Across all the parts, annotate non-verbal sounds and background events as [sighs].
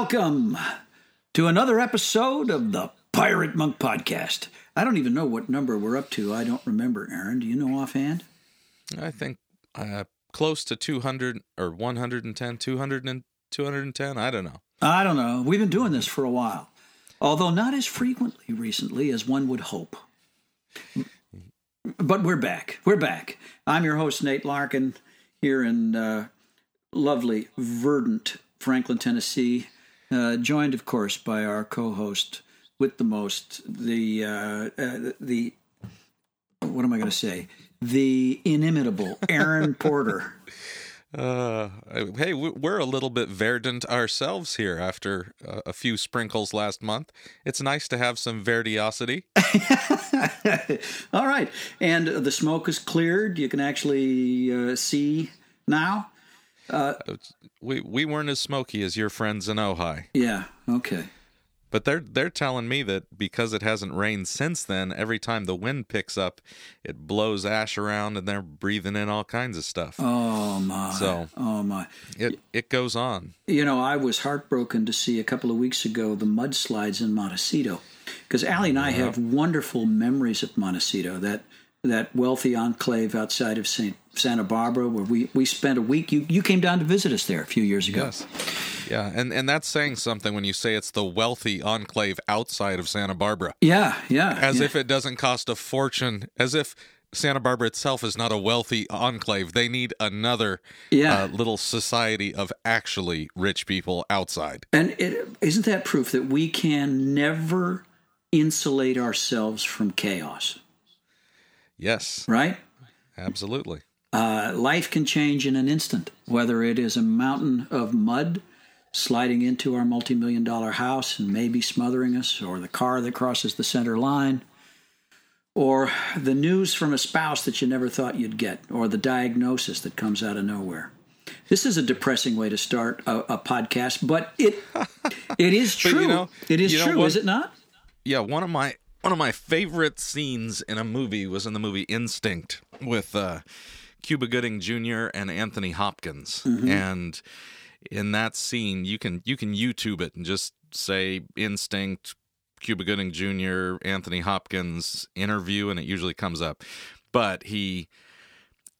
Welcome to another episode of the Pirate Monk Podcast. I don't even know what number we're up to. I don't remember, Aaron. Do you know offhand? I think uh, close to 200 or 110, 200 and 210. I don't know. I don't know. We've been doing this for a while, although not as frequently recently as one would hope. But we're back. We're back. I'm your host, Nate Larkin, here in uh, lovely, verdant Franklin, Tennessee, uh, joined, of course, by our co-host with the most, the uh, uh, the what am I going to say? The inimitable Aaron [laughs] Porter. Uh, hey, we're a little bit verdant ourselves here after a few sprinkles last month. It's nice to have some verdiosity. [laughs] All right, and the smoke is cleared. You can actually uh, see now. Uh, we we weren't as smoky as your friends in Ojai. Yeah. Okay. But they're they're telling me that because it hasn't rained since then, every time the wind picks up, it blows ash around, and they're breathing in all kinds of stuff. Oh my! So oh my! It it goes on. You know, I was heartbroken to see a couple of weeks ago the mudslides in Montecito, because Allie and I have wonderful memories of Montecito. That that wealthy enclave outside of Saint Santa Barbara, where we, we spent a week. You you came down to visit us there a few years ago. Yes. Yeah, and and that's saying something when you say it's the wealthy enclave outside of Santa Barbara. Yeah, yeah. As yeah. if it doesn't cost a fortune. As if Santa Barbara itself is not a wealthy enclave. They need another yeah. uh, little society of actually rich people outside. And it, isn't that proof that we can never insulate ourselves from chaos? Yes. Right? Absolutely. Uh, life can change in an instant, whether it is a mountain of mud sliding into our multi million dollar house and maybe smothering us, or the car that crosses the center line, or the news from a spouse that you never thought you'd get, or the diagnosis that comes out of nowhere. This is a depressing way to start a, a podcast, but it [laughs] it is true. you know, it is know true, is it not? Yeah, one of my one of my favorite scenes in a movie was in the movie Instinct with uh, Cuba Gooding Jr. and Anthony Hopkins, and in that scene, you can you can YouTube it and just say Instinct, Cuba Gooding Jr., Anthony Hopkins interview, and it usually comes up. But he,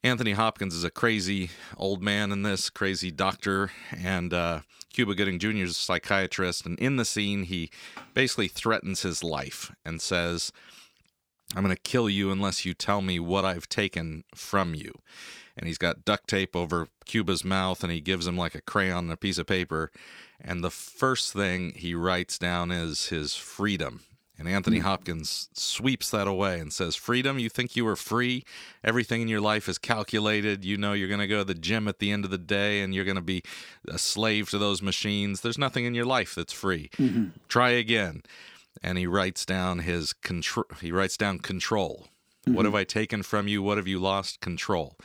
Anthony Hopkins, is a crazy old man in this, crazy doctor, and uh, Cuba Gooding Jr. is a psychiatrist. And in the scene, he basically threatens his life and says, I'm going to kill you unless you tell me what I've taken from you. And he's got duct tape over Cuba's mouth and he gives him like a crayon and a piece of paper. And the first thing he writes down is his freedom. And Anthony hmm. Hopkins sweeps that away and says, Freedom, you think you are free? Everything in your life is calculated. You know you're going to go to the gym at the end of the day and you're going to be a slave to those machines. There's nothing in your life that's free. Mm-hmm. Try again and he writes down his control. He writes down control. What mm-hmm. have I taken from you? What have you lost? Control.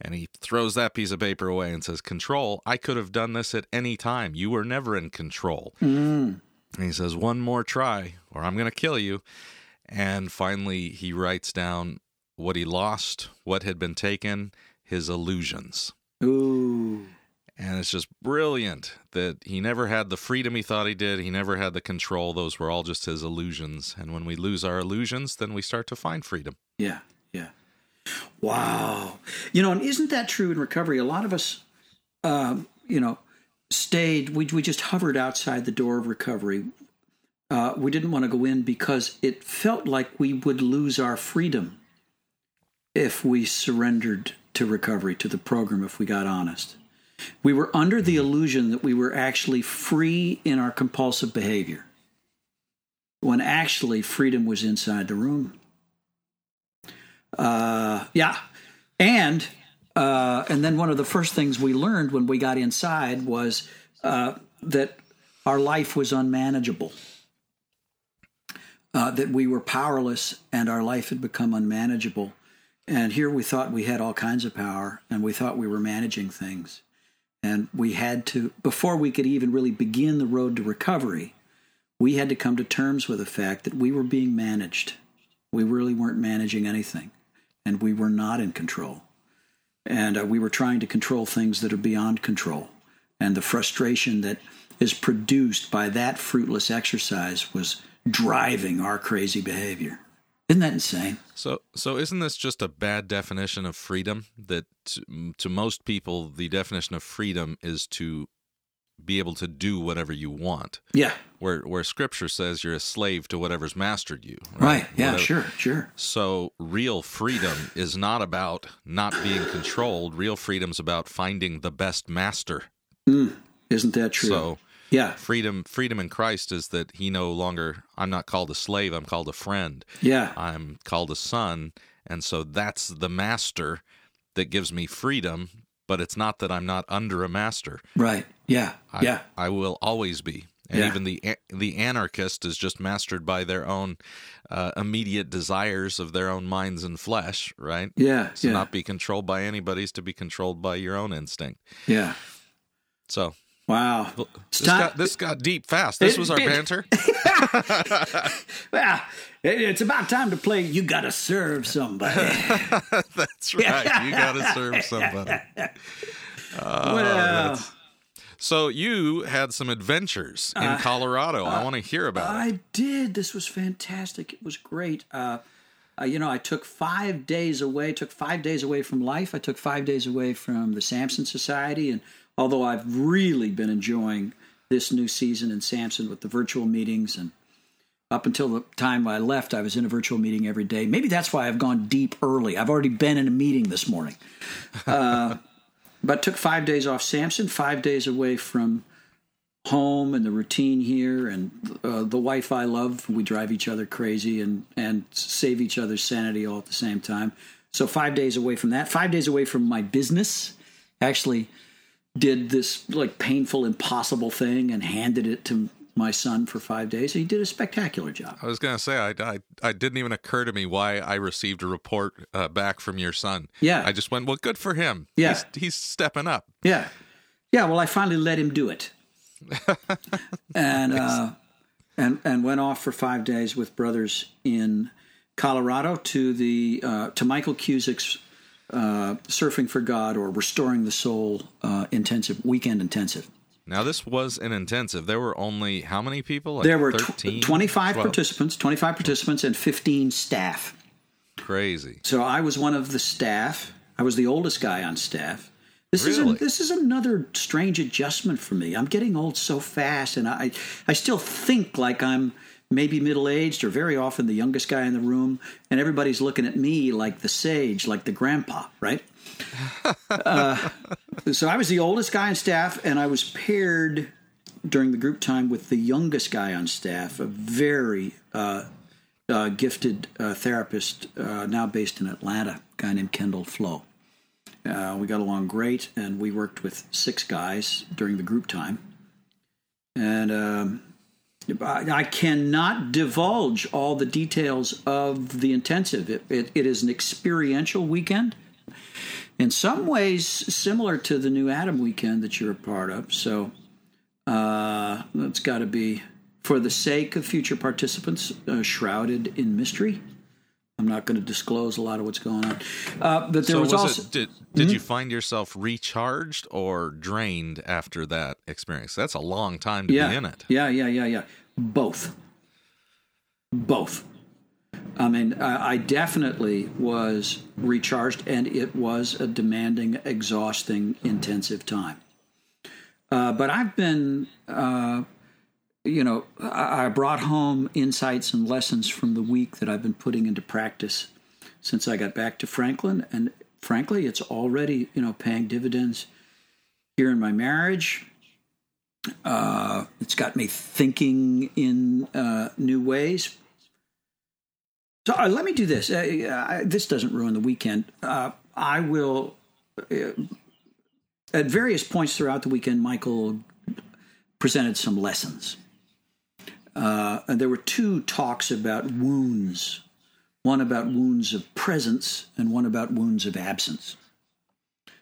And he throws that piece of paper away and says, Control, I could have done this at any time. You were never in control. Mm-hmm. And he says, One more try, or I'm going to kill you. And finally, he writes down what he lost, what had been taken, his illusions. Ooh. And it's just brilliant that he never had the freedom he thought he did. He never had the control. Those were all just his illusions. And when we lose our illusions, then we start to find freedom. Yeah, yeah. Wow. You know, and isn't that true in recovery? A lot of us, um, you know, stayed, we, we just hovered outside the door of recovery. Uh, we didn't want to go in because it felt like we would lose our freedom if we surrendered to recovery, to the program, if we got honest. We were under the illusion that we were actually free in our compulsive behavior, when actually freedom was inside the room. Uh, yeah, and uh, and then one of the first things we learned when we got inside was uh, that our life was unmanageable. Uh, that we were powerless and our life had become unmanageable. And here we thought we had all kinds of power and we thought we were managing things. And we had to, before we could even really begin the road to recovery, we had to come to terms with the fact that we were being managed. We really weren't managing anything, and we were not in control. And uh, we were trying to control things that are beyond control. And the frustration that is produced by that fruitless exercise was driving our crazy behavior. Isn't that insane? So, so isn't this just a bad definition of freedom? That to, to most people, the definition of freedom is to be able to do whatever you want. Yeah. Where where Scripture says you're a slave to whatever's mastered you. Right. Yeah. Whatever- Sure. Sure. So, real freedom is not about not being controlled. Real freedom's about finding the best master. Hmm. Isn't that true? So, yeah. freedom freedom in Christ is that he no longer I'm not called a slave, I'm called a friend. Yeah. I'm called a son, and so that's the master that gives me freedom, but it's not that I'm not under a master. Right. Yeah. I, yeah. I will always be. And Yeah. even the the anarchist is just mastered by their own uh, immediate desires of their own minds and flesh, right? Yeah. So yeah. not be controlled by anybody's to be controlled by your own instinct. yeah. So Wow. this Stop. got this got deep fast. This It was our did. banter. [laughs] Well, it- it's about time to play. You gotta serve somebody. [laughs] That's right. You got to serve somebody. [laughs] well, So you had some adventures in Colorado. I want to hear about it. I did. This was fantastic. It was great. Uh, uh, you know, I took five days away. Took five days away from life. I took five days away from the Samson Society. And although I've really been enjoying this new season in Samson with the virtual meetings and up until the time I left, I was in a virtual meeting every day. Maybe that's why I've gone deep early. I've already been in a meeting this morning. [laughs] Uh, but took five days off Samson, five days away from home and the routine here and uh, the wife I love. We drive each other crazy and, and save each other's sanity all at the same time. So five days away from that, five days away from my business. Actually, did this like painful, impossible thing and handed it to my son for five days. He did a spectacular job. I was going to say, I, I, I didn't even occur to me why I received a report uh, back from your son. Yeah. I just went, well, good for him. Yeah. He's, he's stepping up. Yeah. Yeah, well I finally let him do it. [laughs] and uh and and went off for 5 days with brothers in Colorado to the uh to Michael Cusick's uh Surfing for God or Restoring the Soul uh intensive weekend intensive. Now, this was an intensive. There were only how many people? Like There were tw- 25 12? participants, 25 participants and 15 staff. Crazy. So I was one of the staff. I was the oldest guy on staff. This is a, this is another strange adjustment for me. I'm getting old so fast, and I I still think like I'm maybe middle aged or very often the youngest guy in the room, and everybody's looking at me like the sage, like the grandpa, right? [laughs] uh, so I was the oldest guy on staff, and I was paired during the group time with the youngest guy on staff, a very uh, uh, gifted uh, therapist uh, now based in Atlanta, a guy named Kendall Flo. Uh, we got along great, and we worked with six guys during the group time. And um, I, cannot divulge all the details of the intensive. It, it, it is an experiential weekend, in some ways similar to the New Adam weekend that you're a part of. So uh, that's got to be, for the sake of future participants, uh, shrouded in mystery. I'm not going to disclose a lot of what's going on. Uh, but there so was, was, also. it, did, did you find yourself recharged or drained after that experience? That's a long time to yeah, be in it. Yeah, yeah, yeah, yeah. Both. Both. I mean, I, I definitely was recharged, and it was a demanding, exhausting, intensive time. Uh, but I've been, uh, you know, I, I brought home insights and lessons from the week that I've been putting into practice since I got back to Franklin, and frankly, it's already, you know, paying dividends here in my marriage, uh, it's got me thinking in uh, new ways. So uh, let me do this. Uh, uh, this doesn't ruin the weekend. Uh, I will, at various points throughout the weekend, Michael presented some lessons. Uh, and there were two talks about wounds one about wounds of presence and one about wounds of absence.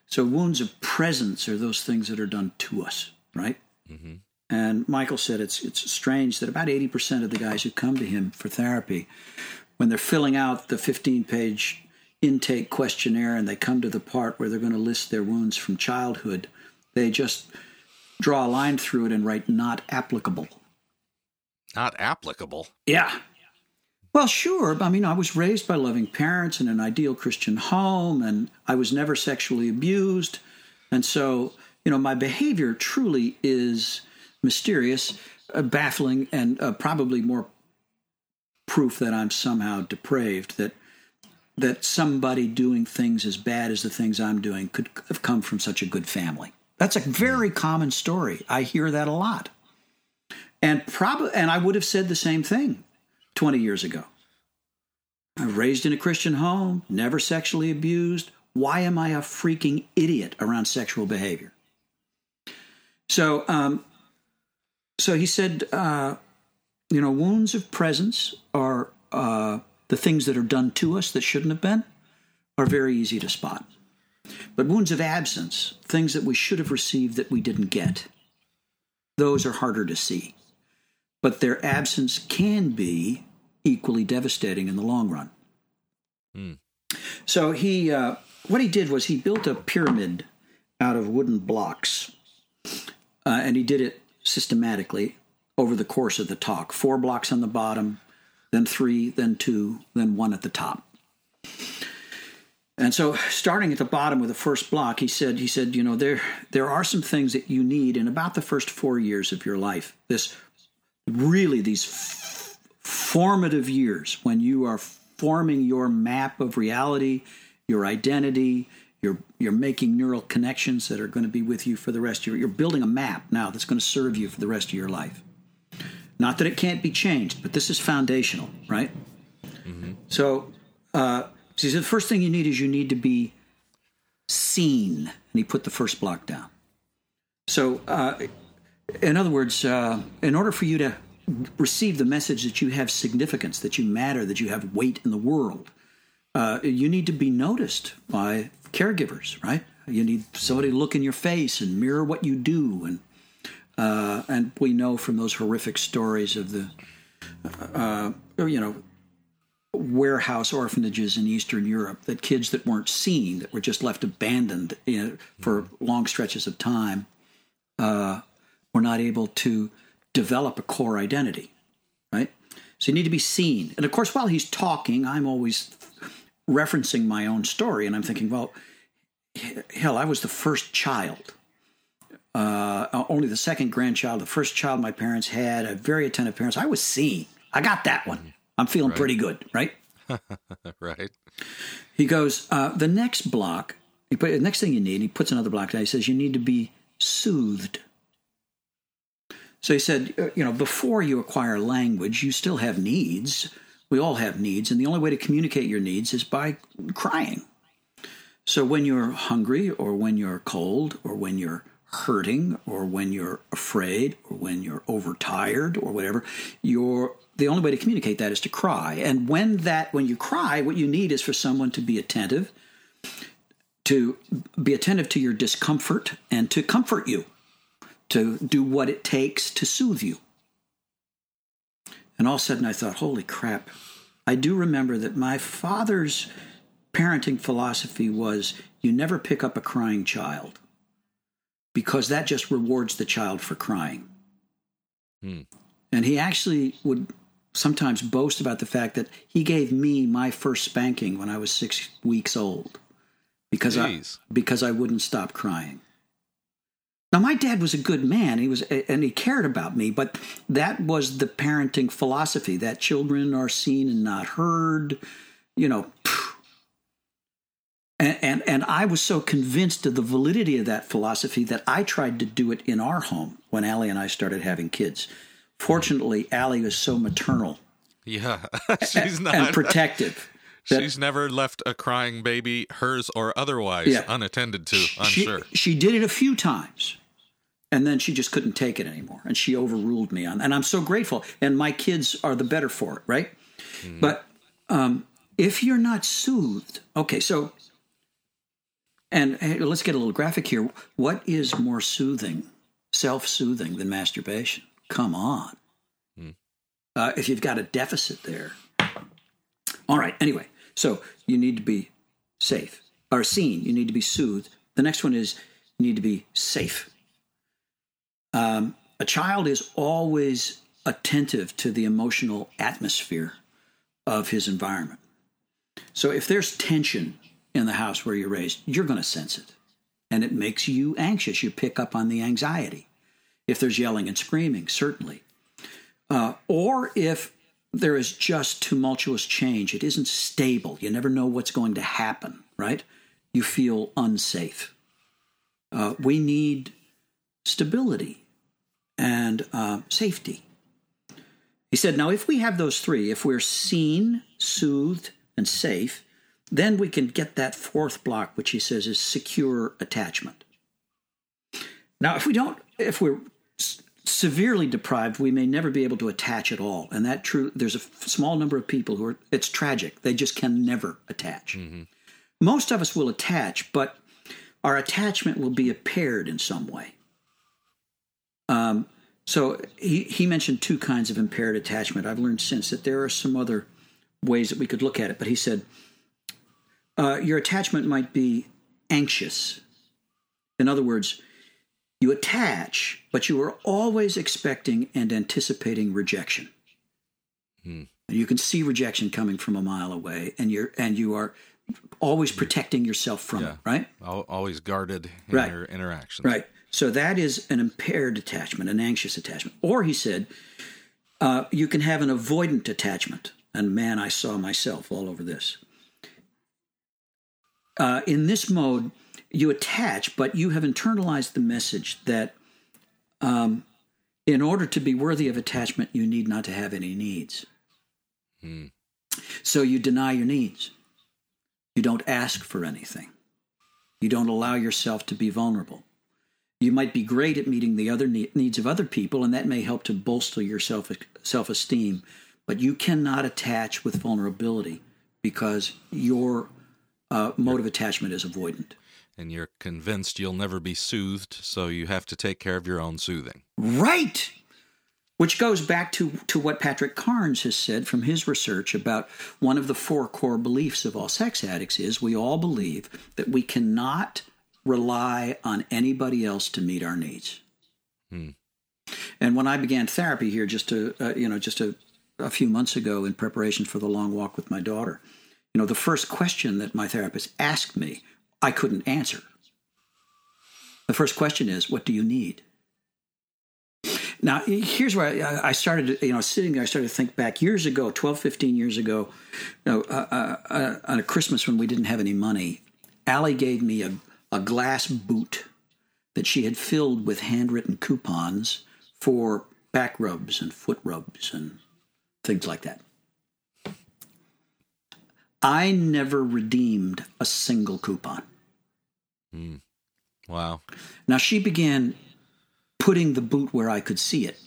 So, wounds of presence are those things that are done to us, right? And Michael said it's it's strange that about eighty percent of the guys who come to him for therapy, when they're filling out the fifteen page intake questionnaire and they come to the part where they're going to list their wounds from childhood, they just draw a line through it and write not applicable. Not applicable. Yeah. Well, sure. I mean, I was raised by loving parents in an ideal Christian home, and I was never sexually abused. And so, you know, my behavior truly is mysterious, uh, baffling, and uh, probably more proof that I'm somehow depraved, that that somebody doing things as bad as the things I'm doing could have come from such a good family. That's a very common story. I hear that a lot. And probably and I would have said the same thing 20 years ago. I was raised in a Christian home, never sexually abused. Why am I a freaking idiot around sexual behavior? So, um, so he said, uh, you know, wounds of presence are uh, the things that are done to us that shouldn't have been, are very easy to spot. But wounds of absence, things that we should have received that we didn't get, those are harder to see. But their absence can be equally devastating in the long run. Mm. So he, uh, what he did was he built a pyramid out of wooden blocks, uh, and he did it systematically over the course of the talk. Four blocks on the bottom, then three, then two, then one at the top. And so, starting at the bottom with the first block, he said, he said, you know, there there are some things that you need in about the first four years of your life. This really these f- formative years when you are forming your map of reality, your identity, you're you're making neural connections that are going to be with you for the rest of your. You're building a map now that's going to serve you for the rest of your life. Not that it can't be changed, but this is foundational, right? Mm-hmm. So, uh, so the first thing you need is you need to be seen, and he put the first block down. So, uh, in other words, uh, in order for you to receive the message that you have significance, that you matter, that you have weight in the world, uh, you need to be noticed by caregivers, right? You need somebody to look in your face and mirror what you do, and uh, and we know from those horrific stories of the, uh, you know, warehouse orphanages in Eastern Europe that kids that weren't seen, that were just left abandoned you know, for long stretches of time, uh, were not able to develop a core identity, right? So you need to be seen. And of course, while he's talking, I'm always referencing my own story, and I'm thinking, well, hell, I was the first child uh, only the second grandchild, the first child my parents had, a very attentive parents. I was seen. I got that one. I'm feeling right. pretty good, right? [laughs] right. He goes, uh, the next block, he put, the next thing you need, he puts another block down. He says, you need to be soothed. So he said, uh, you know, before you acquire language, you still have needs. We all have needs, and the only way to communicate your needs is by crying. So when you're hungry, or when you're cold, or when you're hurting or when you're afraid or when you're overtired or whatever, you're the only way to communicate that is to cry. And when that when you cry, what you need is for someone to be attentive, to be attentive to your discomfort and to comfort you, to do what it takes to soothe you. And all of a sudden I thought, holy crap. I do remember that my father's parenting philosophy was you never pick up a crying child because that just rewards the child for crying. Hmm. And he actually would sometimes boast about the fact that he gave me my first spanking when I was six weeks old because I because I wouldn't stop crying. Now my dad was a good man. He was and he cared about me, but that was the parenting philosophy that children are seen and not heard. You know, and, and, and I was so convinced of the validity of that philosophy that I tried to do it in our home when Allie and I started having kids. Fortunately, Allie was so maternal. Yeah, [laughs] she's not and protective. [laughs] She's never left a crying baby, hers or otherwise, yeah, unattended to. I'm she, sure she did it a few times, and then she just couldn't take it anymore, and she overruled me on. And I'm so grateful. And my kids are the better for it, right? Mm-hmm. But um, if you're not soothed, okay, so and hey, let's get a little graphic here. What is more soothing, self soothing than masturbation? Come on. Hmm. Uh, if you've got a deficit there. All right, anyway, so you need to be safe or seen. You need to be soothed. The next one is you need to be safe. Um, a child is always attentive to the emotional atmosphere of his environment. So if there's tension in the house where you're raised, you're going to sense it. And it makes you anxious. You pick up on the anxiety. If there's yelling and screaming, certainly. Uh, or if there is just tumultuous change, it isn't stable. You never know what's going to happen, right? You feel unsafe. Uh, we need stability and uh, safety. He said, Now, if we have those three, if we're seen, soothed, and safe, then we can get that fourth block, which he says is secure attachment. Now, if we don't, if we're severely deprived, we may never be able to attach at all. And that true, there's a small number of people who are, it's tragic. They just can never attach. Mm-hmm. Most of us will attach, but our attachment will be impaired in some way. Um, so he, he mentioned two kinds of impaired attachment. I've learned since that there are some other ways that we could look at it, but he said uh, your attachment might be anxious. In other words, you attach, but you are always expecting and anticipating rejection. Hmm. You can see rejection coming from a mile away, and you're and you are always protecting yourself from yeah. it, right? Always guarded in right. your interactions. Right. So that is an impaired attachment, an anxious attachment. Or he said, uh, you can have an avoidant attachment. And man, I saw myself all over this. Uh, in this mode, you attach, but you have internalized the message that um, in order to be worthy of attachment, you need not to have any needs. Hmm. So you deny your needs. You don't ask for anything. You don't allow yourself to be vulnerable. You might be great at meeting the other needs of other people, and that may help to bolster your self self esteem. But you cannot attach with vulnerability because your uh, mode of attachment is avoidant. And you're convinced you'll never be soothed, so you have to take care of your own soothing. Right. Which goes back to, to what Patrick Carnes has said from his research about one of the four core beliefs of all sex addicts is we all believe that we cannot rely on anybody else to meet our needs. Hmm. And when I began therapy here, just a uh, you know just a, a few months ago, in preparation for the long walk with my daughter, you know, the first question that my therapist asked me, I couldn't answer. The first question is, "What do you need?" Now, here's where I started, you know, sitting there, I started to think back years ago, 12, 15 years ago, you know, uh, uh, uh, on a Christmas when we didn't have any money, Allie gave me a, a glass boot that she had filled with handwritten coupons for back rubs and foot rubs and things like that. I never redeemed a single coupon. Mm. Wow. Now she began putting the boot where I could see it.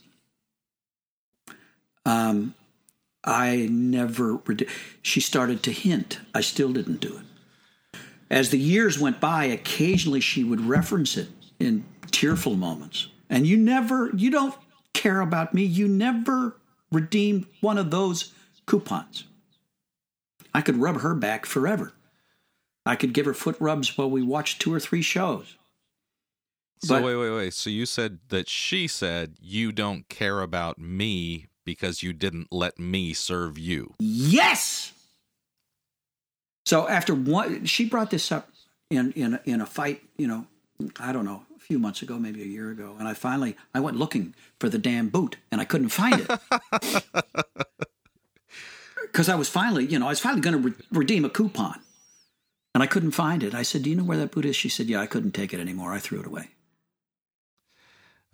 Um, I never. She started to hint. I still didn't do it. As the years went by, occasionally she would reference it in tearful moments. And you never, you don't care about me. You never redeemed one of those coupons. I could rub her back forever. I could give her foot rubs while we watched two or three shows. So but, wait, wait, wait. So you said that she said you don't care about me because you didn't let me serve you. Yes. So after one, she brought this up in in in a fight. You know, I don't know, a few months ago, maybe a year ago, and I finally I went looking for the damn boot, and I couldn't find it. [laughs] Because I was finally, you know, I was finally going to re- redeem a coupon, and I couldn't find it. I said, "Do you know where that boot is?" She said, "Yeah, I couldn't take it anymore. I threw it away."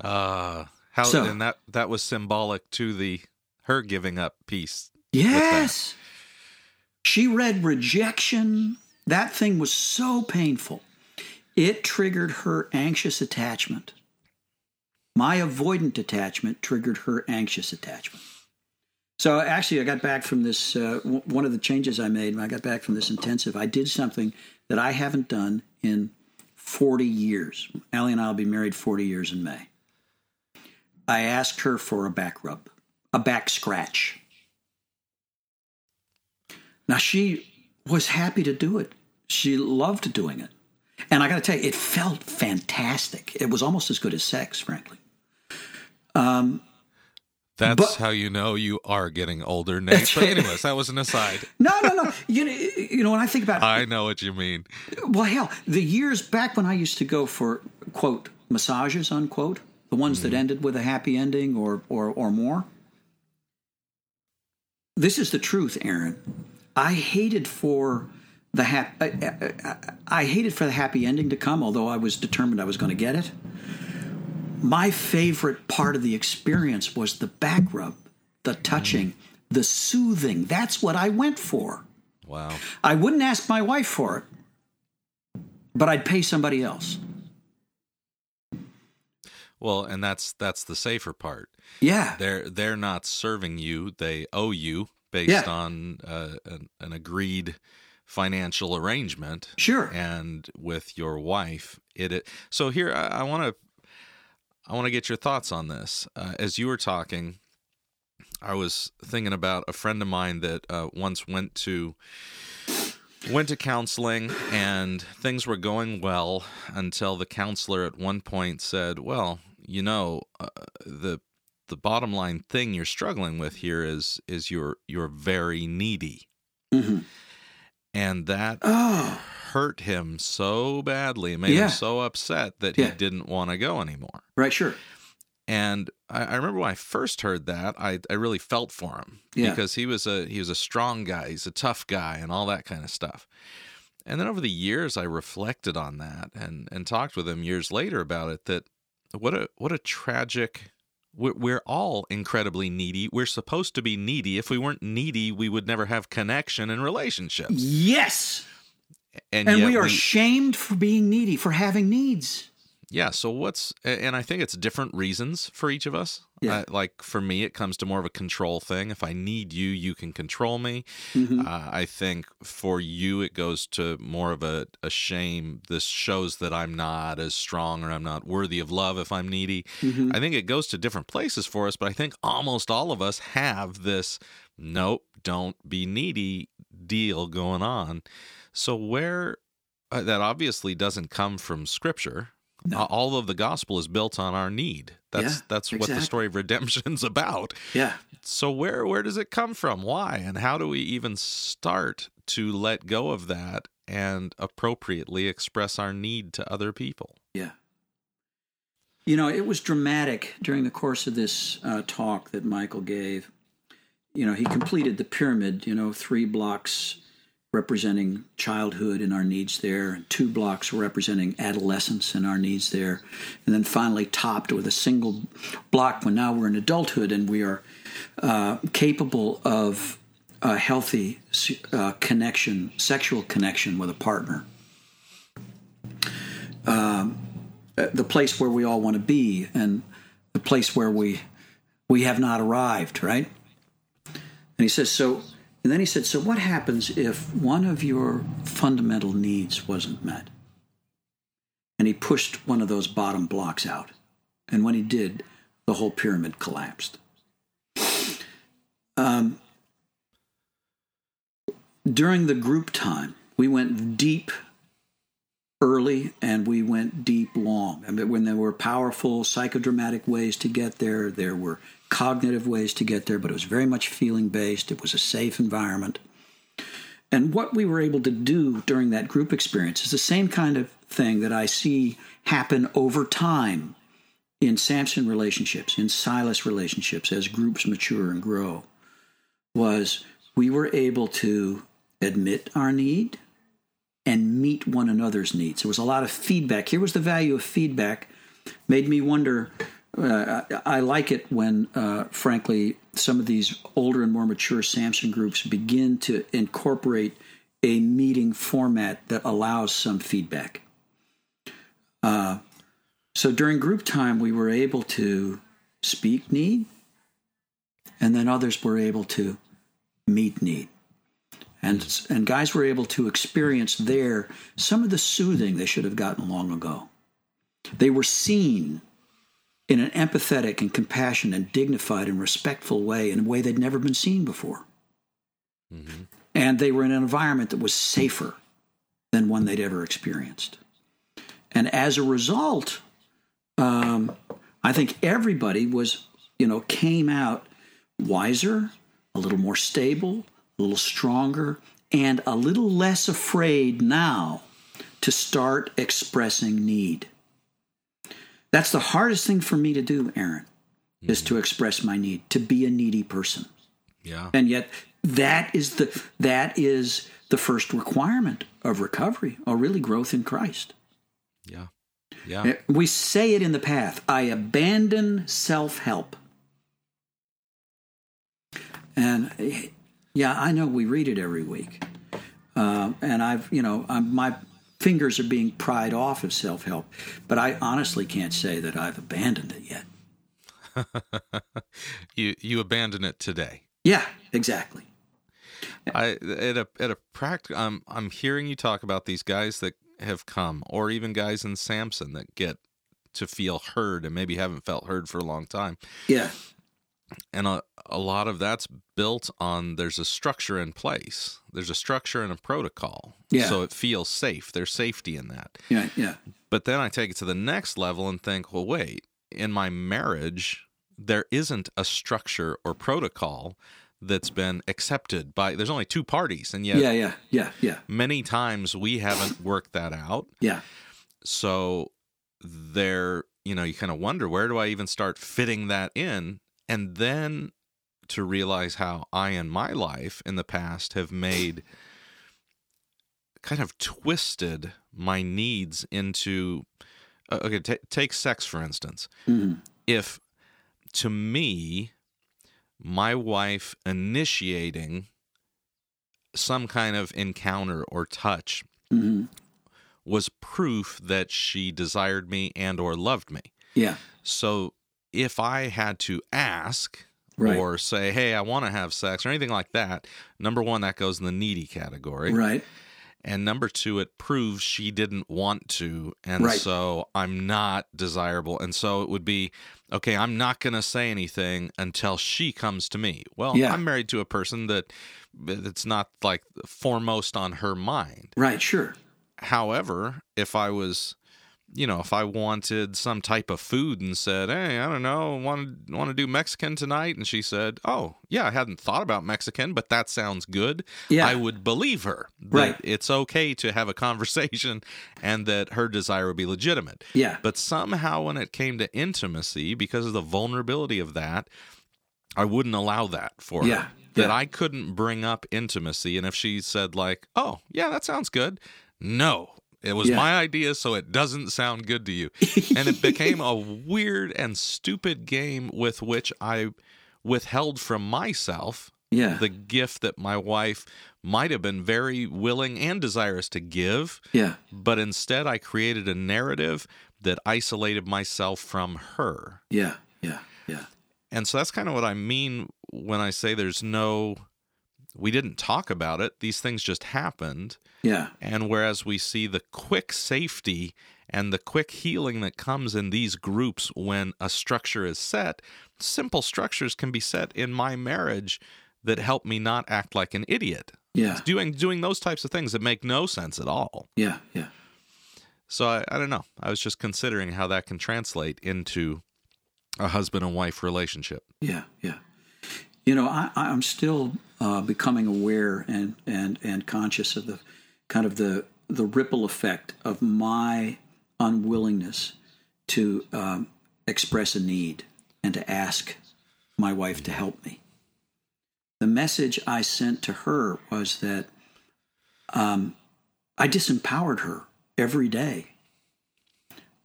Uh how so, and that that was symbolic to the her giving up piece. Yes. She read rejection. That thing was so painful. It triggered her anxious attachment. My avoidant attachment triggered her anxious attachment. So actually, I got back from this. Uh, w- one of the changes I made when I got back from this intensive, I did something that I haven't done in 40 years. Allie and I will be married 40 years in May. I asked her for a back rub, a back scratch. Now, she was happy to do it. She loved doing it. And I got to tell you, it felt fantastic. It was almost as good as sex, frankly. Um, That's But- how you know you are getting older, Nate. But anyways, that was an aside. [laughs] no, no, no. you know, you know when I think about I know what you mean. well, hell, the years back when I used to go for quote massages unquote, the ones that ended with a happy ending or or or more. This is the truth, Aaron. I hated for the hap- I, I, I hated for the happy ending to come, although I was determined I was going to get it. My favorite part of the experience was the back rub, the touching, the soothing. That's what I went for. Wow. I wouldn't ask my wife for it, but I'd pay somebody else. Well, and that's that's the safer part. Yeah. They're they're not serving you; they owe you based Yeah. on uh, an, an agreed financial arrangement. Sure. And with your wife, it. it so here, I want to I want to get your thoughts on this. Uh, as you were talking, I was thinking about a friend of mine that uh, once went to went to counseling and things were going well until the counselor at one point said, "Well, you know, uh, the the bottom line thing you're struggling with here is is you're you're very needy." hmm And that Oh, hurt him so badly, made Yeah. him so upset that he didn't want to go anymore. right. Sure. And I, I remember when I first heard that, I, I really felt for him Yeah. because he was a he was a strong guy, he's a tough guy, and all that kind of stuff. And then over the years, I reflected on that and and talked with him years later about it. That what a what a tragic. We're, we're all incredibly needy. We're supposed to be needy. If we weren't needy, we would never have connection and relationships. Yes. And, And we are shamed for being needy, for having needs. Yeah. So what's and I think it's different reasons for each of us. Yeah. Uh, like for me, it comes to more of a control thing. If I need you, you can control me. Mhm. Uh, I think for you, it goes to more of a, a shame. This shows that I'm not as strong or I'm not worthy of love if I'm needy. Mhm. I think it goes to different places for us, but I think almost all of us have this nope, don't be needy deal going on. So where uh, that obviously doesn't come from scripture. No. All of the gospel is built on our need. That's Yeah, that's what the story of redemption's [laughs] about. Yeah. So where where does it come from? Why? And how do we even start to let go of that and appropriately express our need to other people? Yeah. You know, it was dramatic during the course of this uh, talk that Michael gave. You know, he completed the pyramid, you know, three blocks representing childhood and our needs there, and two blocks representing adolescence and our needs there, and then finally topped with a single block when now we're in adulthood and we are uh, capable of a healthy uh, connection, sexual connection with a partner. Um, the place where we all want to be and the place where we we have not arrived, right? And he says, so, and then he said, so what happens if one of your fundamental needs wasn't met? And he pushed one of those bottom blocks out. And when he did, the whole pyramid collapsed. Um, during the group time, we went deep early and we went deep long. I mean, when there were powerful psychodramatic ways to get there, there were cognitive ways to get there, but it was very much feeling based. It was a safe environment. And what we were able to do during that group experience is the same kind of thing that I see happen over time in Samson relationships, in Silas relationships as groups mature and grow was we were able to admit our need and meet one another's needs. There was a lot of feedback. Here was the value of feedback. Made me wonder. Uh, I, like it when, uh, frankly, some of these older and more mature Samson groups begin to incorporate a meeting format that allows some feedback. Uh, so during group time, we were able to speak need, and then others were able to meet need. And, and guys were able to experience there some of the soothing they should have gotten long ago. They were seen in an empathetic and compassionate and dignified and respectful way, in a way they'd never been seen before. Mm-hmm. And they were in an environment that was safer than one they'd ever experienced. And as a result, um, I think everybody was, you know, came out wiser, a little more stable, a little stronger, and a little less afraid now to start expressing need. That's the hardest thing for me to do, Aaron, mm-hmm. is to express my need, to be a needy person. Yeah. And yet that is the that is the first requirement of recovery, or really growth in Christ. Yeah. Yeah. We say it in the path I abandon self help. And yeah, I know we read it every week. Uh, and I've, you know, I'm, my fingers are being pried off of self help, but I honestly can't say that I've abandoned it yet. [laughs] you you abandon it today. Yeah, exactly. I at a at a practical. I'm I'm hearing you talk about these guys that have come, or even guys in Samson that get to feel heard and maybe haven't felt heard for a long time. Yeah. And a, a lot of that's built on there's a structure in place. There's a structure and a protocol. Yeah. So it feels safe. There's safety in that. Yeah, yeah. But then I take it to the next level and think, well, wait, in my marriage, there isn't a structure or protocol that's been accepted by there's only two parties and yet yeah yeah yeah yeah many times we haven't worked that out yeah so there you know you kind of wonder where do i even start fitting that in and then to realize how i in my life in the past have made kind of twisted my needs into uh, okay t- take sex for instance mm-hmm. if to me my wife initiating some kind of encounter or touch mm-hmm. was proof that she desired me and or loved me. Yeah. So if I had to ask right. or say, "Hey, I want to have sex" or anything like that, number 1 that goes in the needy category. Right. And number 2 it proves she didn't want to and right. so I'm not desirable. And so it would be okay, I'm not going to say anything until she comes to me. Well, yeah. I'm married to a person that it's not like foremost on her mind. Right, sure. However, if I was you know, if I wanted some type of food and said, "Hey, I don't know, want to want to do Mexican tonight," and she said, "Oh, yeah, I hadn't thought about Mexican, but that sounds good," yeah. I would believe her right. it's okay to have a [laughs] conversation and that her desire would be legitimate. Yeah. But somehow, when it came to intimacy, because of the vulnerability of that, I wouldn't allow that for yeah. her. That yeah. I couldn't bring up intimacy, and if she said like, "Oh, yeah, that sounds good," no, it was Yeah. my idea, so it doesn't sound good to you. [laughs] and it became a weird and stupid game with which I withheld from myself Yeah. the gift that my wife might have been very willing and desirous to give. yeah. But instead, I created a narrative that isolated myself from her. Yeah. Yeah. Yeah. And so that's kind of what I mean when I say there's no, we didn't talk about it. These things just happened. Yeah. And whereas we see the quick safety and the quick healing that comes in these groups when a structure is set, simple structures can be set in my marriage that help me not act like an idiot. Yeah. Doing doing those types of things that make no sense at all. Yeah. Yeah. So I, I don't know. I was just considering how that can translate into a husband and wife relationship. Yeah, yeah. You know, I, I'm still uh, becoming aware and, and, and conscious of the kind of the the ripple effect of my unwillingness to um, express a need and to ask my wife to help me. The message I sent to her was that um, I disempowered her every day.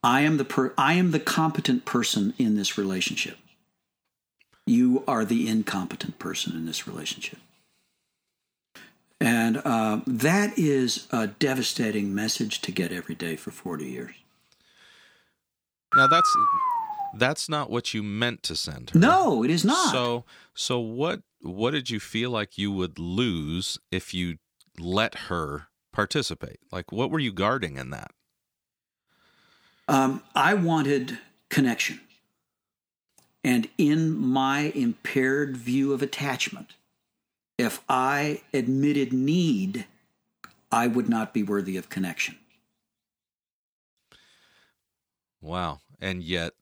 I am the per- I am the competent person in this relationship. You are the incompetent person in this relationship. And uh, that is a devastating message to get every day for 40 years. Now that's that's not what you meant to send her. No, it is not. So so what what did you feel like you would lose if you let her participate? Like what were you guarding in that? Um, I wanted connection. And in my impaired view of attachment, if I admitted need, I would not be worthy of connection. Wow. And yet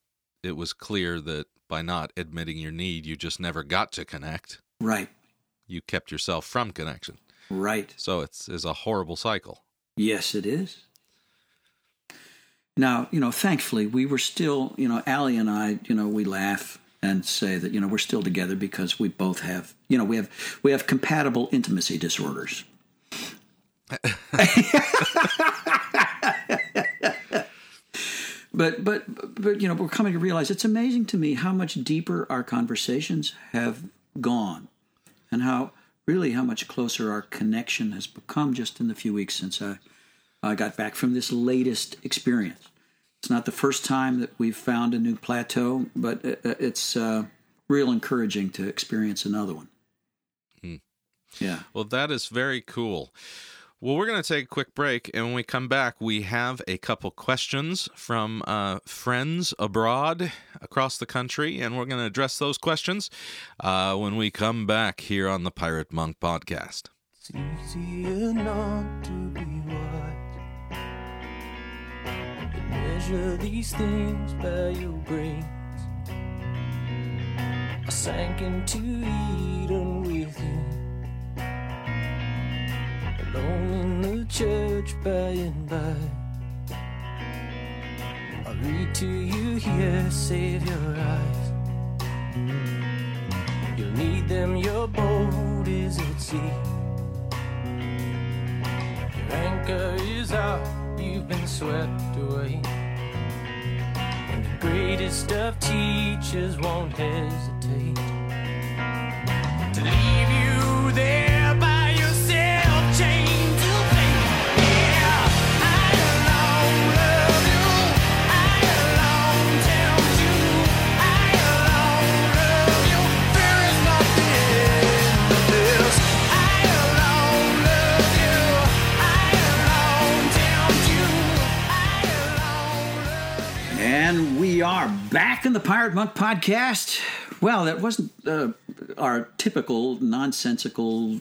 it was clear that by not admitting your need, you just never got to connect. Right. You kept yourself from connection. Right. So it's is a horrible cycle. Yes, it is. Now, you know, thankfully, we were still, you know, Allie and I, you know, we laugh and say that, you know, we're still together because we both have, you know, we have we have compatible intimacy disorders. but but but you know, we're coming to realize it's amazing to me how much deeper our conversations have gone and how really how much closer our connection has become just in the few weeks since I I got back from this latest experience. It's not the first time that we've found a new plateau, but it's uh, real encouraging to experience another one. Hmm. Yeah. Well, that is very cool. Well, we're going to take a quick break, and when we come back, we have a couple questions from uh, friends abroad across the country, and we're going to address those questions uh, when we come back here on the Pirate Monk podcast. Measure these things by your grace. I sank into Eden with you, alone in the church by and by. I read to you here, save your eyes. You'll need them, your boat is at sea. Your anchor is out, you've been swept away greatest of teachers won't hesitate to leave you there And we are back in the Pirate Monk podcast. Well, that wasn't uh, our typical nonsensical,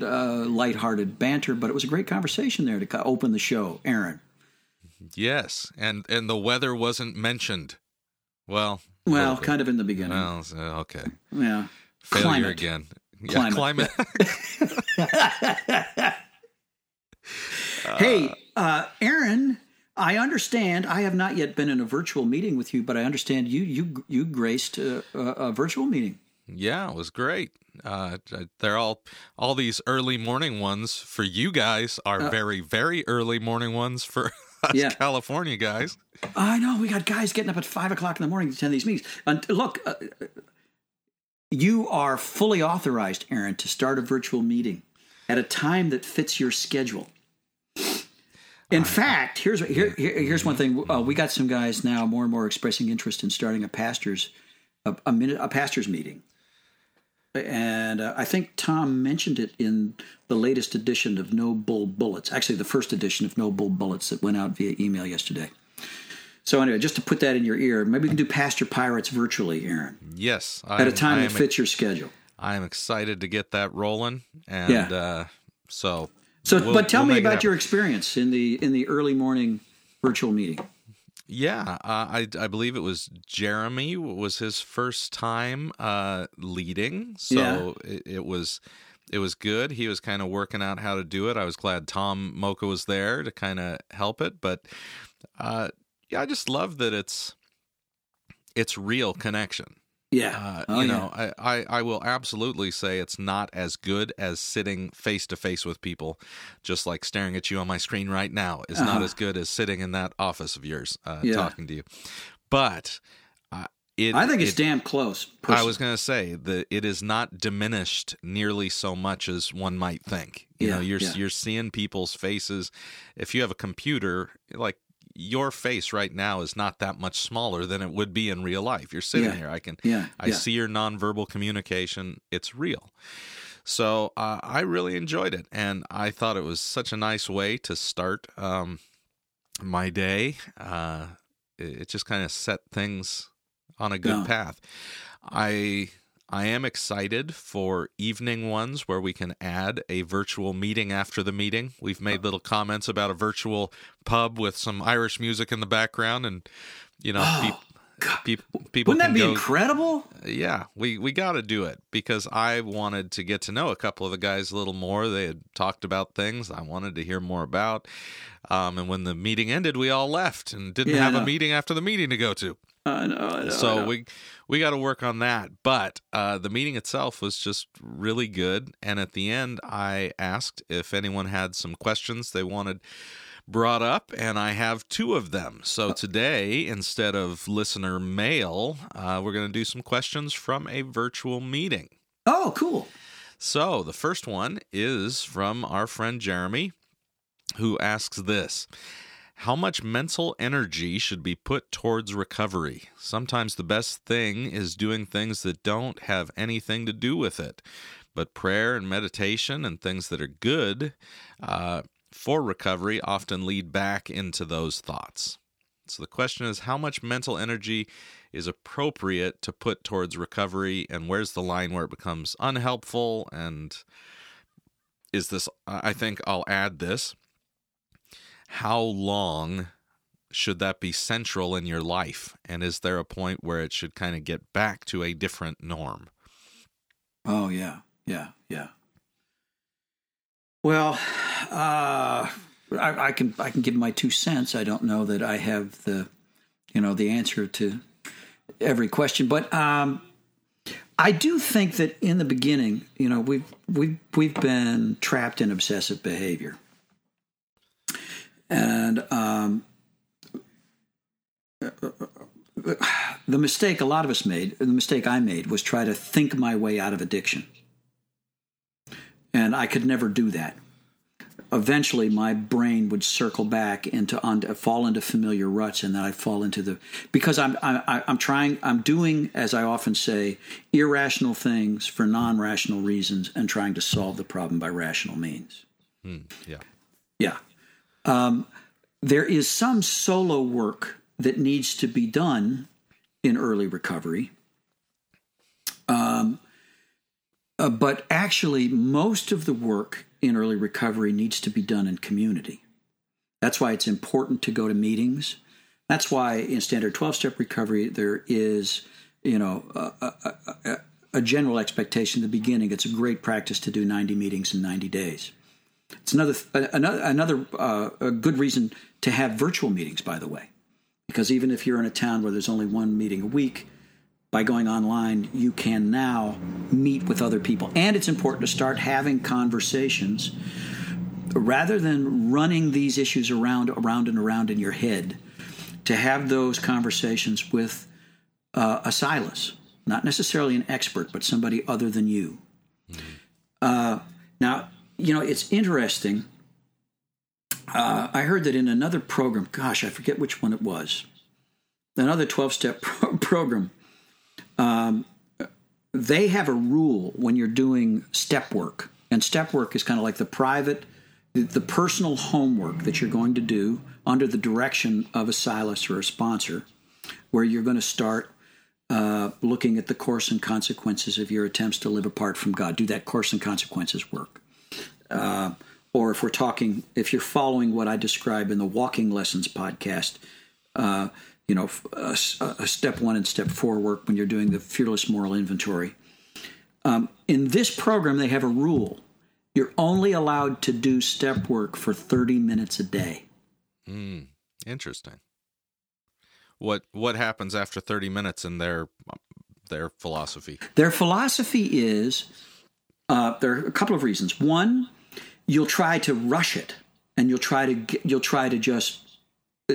uh, lighthearted banter, but it was a great conversation there to open the show, Aaron. Yes, and and the weather wasn't mentioned. Well, well, kind of in the beginning. Well, okay. Yeah. Failure Climate. again. Climate. Climate. [laughs] [laughs] hey, uh, Aaron, I understand. I have not yet been in a virtual meeting with you, but I understand you you you graced a, a, virtual meeting. yeah, it was great. Uh, they're all all these early morning ones for you guys are very very early morning ones for [laughs] us Uh, Yeah. California guys. I know we got guys getting up at five o'clock in the morning to attend these meetings. And look, uh, you are fully authorized, Aaron, to start a virtual meeting at a time that fits your schedule. In fact, here's here, here- here's one thing. Uh, we got some guys now more and more expressing interest in starting a pastors a, a minute a pastors meeting, and uh, I think Tom mentioned it in the latest edition of No Bull Bullets. Actually, the first edition of No Bull Bullets that went out via email yesterday. So anyway, just to put that in your ear, maybe we can do Pastor Pirates virtually, Aaron, Yes, at a I'm- time that fits your schedule. I am excited to get that rolling, and Yeah. uh, so So, we'll- but tell we'll me about your experience in the in the early morning virtual meeting. Yeah, uh, I I believe it was Jeremy was his first time uh, leading, so it, it was it was good. He was kind of working out how to do it. I was glad Tom Mocha was there to kind of help it, but uh, yeah, I just love that it's it's real connection. Yeah, Uh, Oh, you yeah. know, I, I, I will absolutely say it's not as good as sitting face to face with people, just like staring at you on my screen right now is not Uh-huh. as good as sitting in that office of yours uh, Yeah. talking to you. But uh, it, I think it's it- damn close. I was going to say that it is not diminished nearly so much as one might think. You Yeah, know, you're you're seeing people's faces. If you have a computer, like your face right now is not that much smaller than it would be in real life. You're sitting Yeah. here. I can Yeah, I yeah. see your nonverbal communication. It's real. So uh, I really enjoyed it, and I thought it was such a nice way to start um, my day. Uh, it it just kind of set things on a good Yeah. path. I I am excited for evening ones where we can add a virtual meeting after the meeting. We've made little comments about a virtual pub with some Irish music in the background, and you know, peop- People, people Wouldn't that be go, incredible? yeah, we we got to do it because I wanted to get to know a couple of the guys a little more. They had talked about things I wanted to hear more about. Um, and when the meeting ended, we all left and didn't Yeah, have a meeting after the meeting to go to. I know. I know, I so know. we we got to work on that. But uh, the meeting itself was just really good. And at the end, I asked if anyone had some questions they wanted brought up, and I have two of them. So today, instead of listener mail, uh, we're going to do some questions from a virtual meeting. Oh, cool. So the first one is from our friend Jeremy, who asks this. How much mental energy should be put towards recovery? Sometimes the best thing is doing things that don't have anything to do with it. But prayer and meditation and things that are good uh, for recovery often lead back into those thoughts. So the question is how much mental energy is appropriate to put towards recovery, and where's the line where it becomes unhelpful? And is this, I think I'll add this how long should that be central in your life? And is there a point where it should kind of get back to a different norm? Oh yeah, yeah, yeah. Well, uh, I, I can I can give my two cents. I don't know that I have the, you know, the answer to every question, but um, I do think that in the beginning, you know, we've we've we've been trapped in obsessive behavior, and um, the mistake a lot of us made, the mistake I made, was try to think my way out of addiction. And I could never do that. Eventually, my brain would circle back into on, fall into familiar ruts, and then I'd fall into the because I'm I, I'm trying I'm doing as I often say irrational things for non-rational reasons and trying to solve the problem by rational means. Hmm, yeah. Yeah. Um, there is some solo work that needs to be done in early recovery. Um, uh, but actually, most of the work in early recovery needs to be done in community. That's why it's important to go to meetings. That's why in standard 12 step recovery, there is, you know, a, a, a, a general expectation at the beginning. It's a great practice to do 90 meetings in 90 days. It's another another another uh, a good reason to have virtual meetings, by the way, because even if you're in a town where there's only one meeting a week, by going online, you can now meet with other people, and it's important to start having conversations rather than running these issues around around and around in your head. To have those conversations with uh, a Silas, not necessarily an expert, but somebody other than you. Uh, now you know, it's interesting. Uh, I heard that in another program, gosh, I forget which one it was, another 12 step [laughs] pro- program, um, they have a rule when you're doing step work. And step work is kind of like the private, the, the personal homework that you're going to do under the direction of a Silas or a sponsor, where you're going to start uh, looking at the course and consequences of your attempts to live apart from God. Do that course and consequences work. Uh, or if we're talking, if you're following what I describe in the Walking Lessons podcast, uh, you know, a, a step one and step four work when you're doing the fearless moral inventory. Um, in this program, they have a rule: you're only allowed to do step work for 30 minutes a day. Mm, interesting. What what happens after 30 minutes in their their philosophy? Their philosophy is uh, there are a couple of reasons. One, you'll try to rush it, and you'll try to get, you'll try to just uh,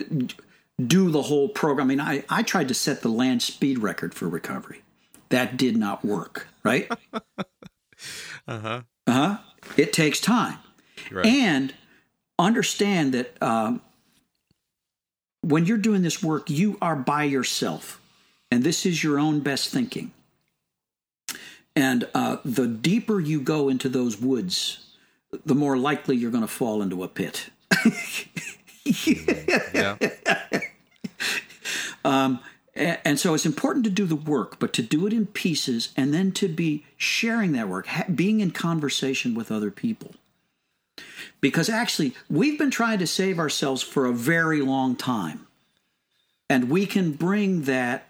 do the whole program. I mean, I, I tried to set the land speed record for recovery. That did not work, right? [laughs] Uh huh. Uh huh. It takes time. Right. And understand that um, when you're doing this work, you are by yourself. And this is your own best thinking. And uh, the deeper you go into those woods, the more likely you're going to fall into a pit. yeah. [laughs] Um, and so it's important to do the work, but to do it in pieces and then to be sharing that work, ha- being in conversation with other people. Because actually, we've been trying to save ourselves for a very long time. And we can bring that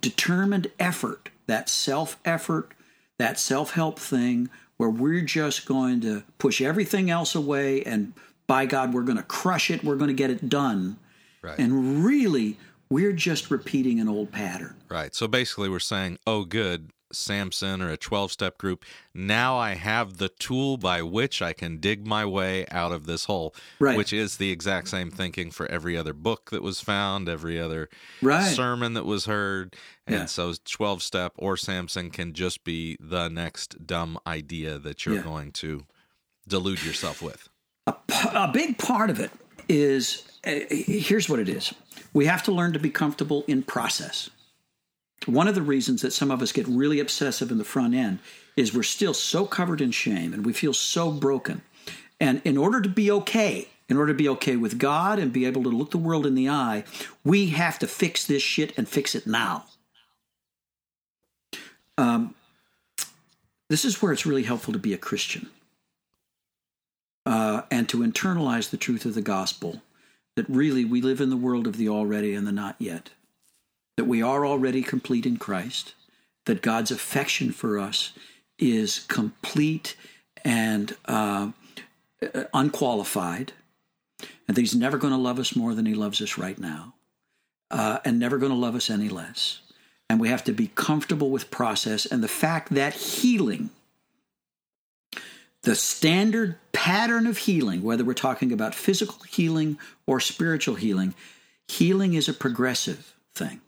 determined effort, that self effort, that self help thing, where we're just going to push everything else away and by God, we're going to crush it, we're going to get it done. Right. And really, we're just repeating an old pattern. Right. So basically, we're saying, oh, good, Samson or a 12 step group. Now I have the tool by which I can dig my way out of this hole, Right. which is the exact same thinking for every other book that was found, every other Right. sermon that was heard. And Yeah. so 12 step or Samson can just be the next dumb idea that you're Yeah. going to delude yourself with. a big part of it is uh, here's what it is we have to learn to be comfortable in process one of the reasons that some of us get really obsessive in the front end is we're still so covered in shame and we feel so broken. And in order to be okay in order to be okay with god and be able to look the world in the eye we have to fix this shit and fix it now. Um, this is where it's really helpful to be a christian uh, and to internalize the truth of the gospel that really we live in the world of the already and the not yet, that we are already complete in Christ, that God's affection for us is complete and uh, unqualified, and that He's never going to love us more than He loves us right now, uh, and never going to love us any less. And we have to be comfortable with process and the fact that healing the standard pattern of healing, whether we're talking about physical healing or spiritual healing, healing is a progressive thing.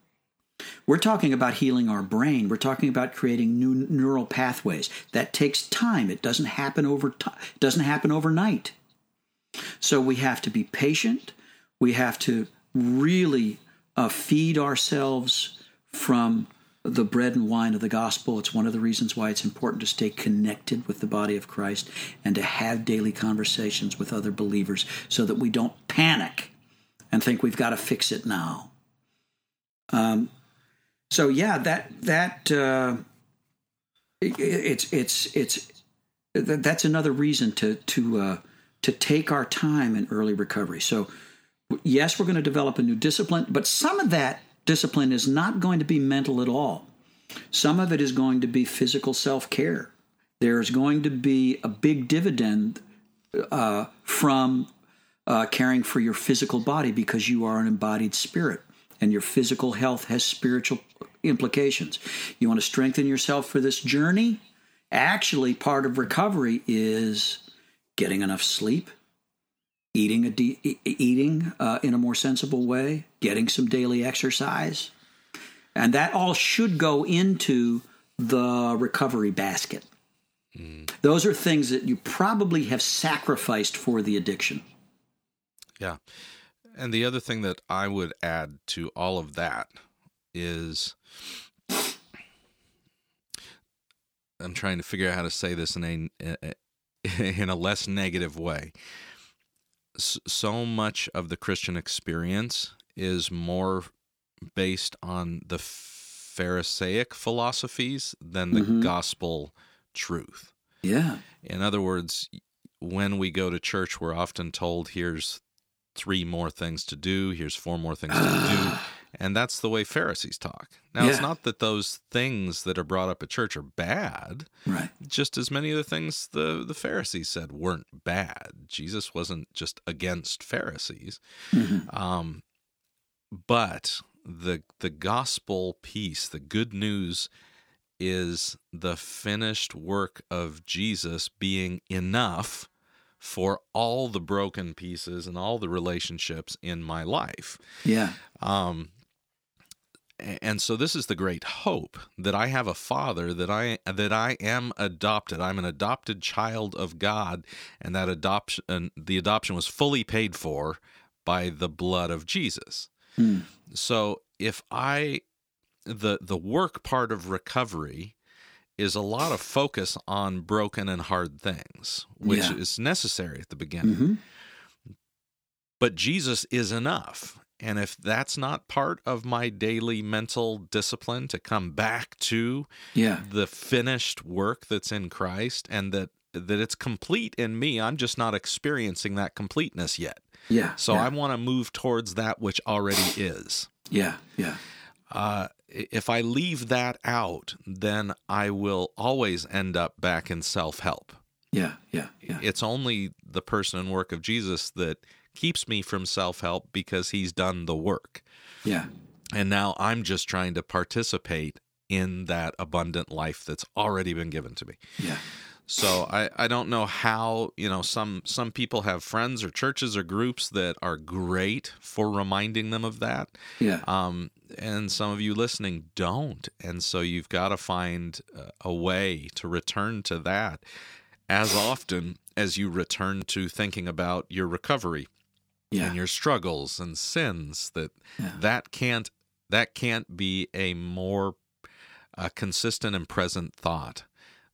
We're talking about healing our brain. We're talking about creating new neural pathways. That takes time. It doesn't happen over it doesn't happen overnight. So we have to be patient. We have to really uh, feed ourselves from the bread and wine of the gospel. It's one of the reasons why it's important to stay connected with the body of Christ and to have daily conversations with other believers so that we don't panic and think we've got to fix it now. Um, so yeah, that that uh, it, it's it's it's that- that's another reason to to uh, to take our time in early recovery. So yes, we're going to develop a new discipline, but some of that discipline is not going to be mental at all. Some of it is going to be physical self care. There's going to be a big dividend uh, from uh, caring for your physical body because you are an embodied spirit and your physical health has spiritual implications. You want to strengthen yourself for this journey? Actually, part of recovery is getting enough sleep, eating a de- eating uh, in a more sensible way, getting some daily exercise, and that all should go into the recovery basket. Those are things that you probably have sacrificed for the addiction. Yeah. And the other thing that I would add to all of that is I'm trying to figure out how to say this in a [laughs] in a less negative way. So much of the Christian experience is more based on the Pharisaic philosophies than the mm-hmm. gospel truth. Yeah. In other words, when we go to church, we're often told, here's three more things to do, here's four more things to do. [sighs] And that's the way Pharisees talk. Now, it's not that those things that are brought up at church are bad, Right. just as many of the things the, the Pharisees said weren't bad. Jesus wasn't just against Pharisees. Um, but the the gospel piece, the good news is the finished work of Jesus being enough for all the broken pieces and all the relationships in my life. Yeah. Um, and so this is the great hope that I have a father that I that I am adopted. I'm an adopted child of God, and that adoption and the adoption was fully paid for by the blood of Jesus. So if I the the work part of recovery is a lot of focus on broken and hard things, which Yeah. is necessary at the beginning. hmm But Jesus is enough. And if that's not part of my daily mental discipline to come back to Yeah. the finished work that's in Christ and that that it's complete in me, I'm just not experiencing that completeness yet. Yeah. So yeah. I want to move towards that which already is. Yeah. Yeah. Uh, if I leave that out, then I will always end up back in self help. Yeah, yeah, yeah. It's only the person and work of Jesus that keeps me from self help because he's done the work. Yeah. And now I'm just trying to participate in that abundant life that's already been given to me. Yeah. So I, I don't know how you know some some people have friends or churches or groups that are great for reminding them of that. Yeah. Um, and some of you listening don't, and so you've got to find a way to return to that as often as you return to thinking about your recovery Yeah. and your struggles and sins. That Yeah. that can't that can't be a more uh, consistent and present thought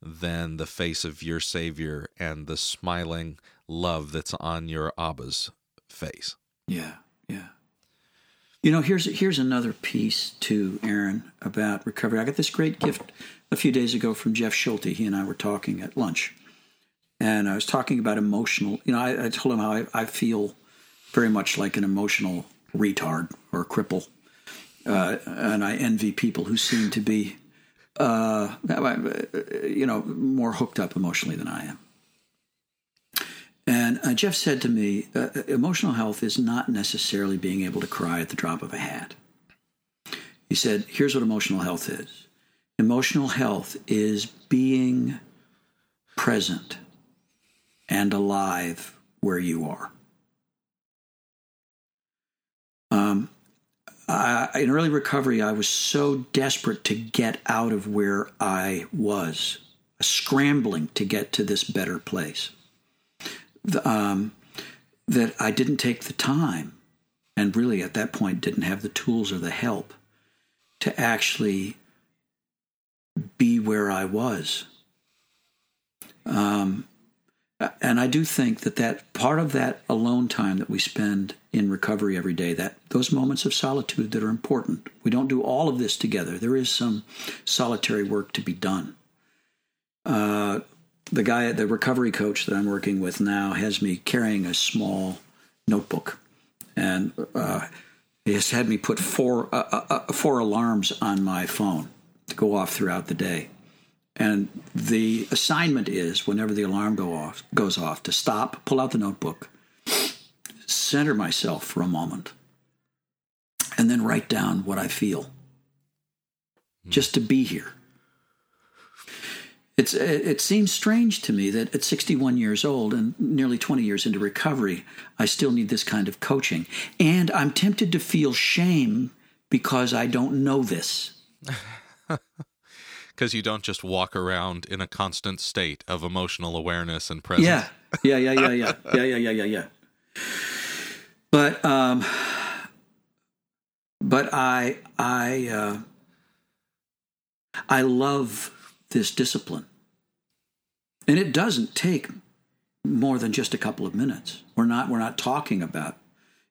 than the face of your Savior and the smiling love that's on your Abba's face. Yeah, yeah. You know, here's here's another piece to Aaron, about recovery. I got this great gift a few days ago from Jeff Schulte. He and I were talking at lunch, and I was talking about emotional. You know, I, I told him how I, I feel very much like an emotional retard or cripple, uh, and I envy people who seem to be, uh, you know, more hooked up emotionally than I am. And uh, Jeff said to me, uh, emotional health is not necessarily being able to cry at the drop of a hat. He said, here's what emotional health is emotional health is being present and alive where you are. Um, I, in early recovery, I was so desperate to get out of where I was, scrambling to get to this better place the, um, that I didn't take the time, and really at that point didn't have the tools or the help to actually be where I was. Um, and I do think that that part of that alone time that we spend in recovery every day, that those moments of solitude that are important. We don't do all of this together. There is some solitary work to be done. Uh, the guy the recovery coach that I'm working with now has me carrying a small notebook, and uh, he has had me put four uh, uh, uh, four alarms on my phone to go off throughout the day. And the assignment is whenever the alarm go off goes off to stop, pull out the notebook, center myself for a moment and then write down what I feel hmm. just to be here. It's, it seems strange to me that at 61 years old and nearly 20 years into recovery, I still need this kind of coaching. And I'm tempted to feel shame because I don't know this. [laughs] Because you don't just walk around in a constant state of emotional awareness and presence. Yeah. Yeah. Yeah. Yeah. [laughs] Yeah. yeah. Yeah. Yeah. Yeah. Yeah. But um, but I I uh, I love this discipline, and it doesn't take more than just a couple of minutes. We're not we're not talking about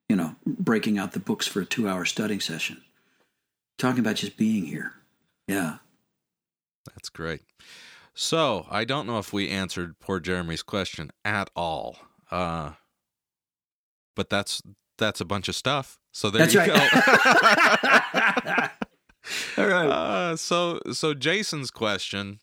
you know breaking out the books for a two hour studying session. talking about just being here. Yeah. That's great. So I don't know if we answered poor Jeremy's question at all. Uh, but that's that's a bunch of stuff. So there That's you right. go. [laughs] [laughs] All right. Uh, so so Jason's question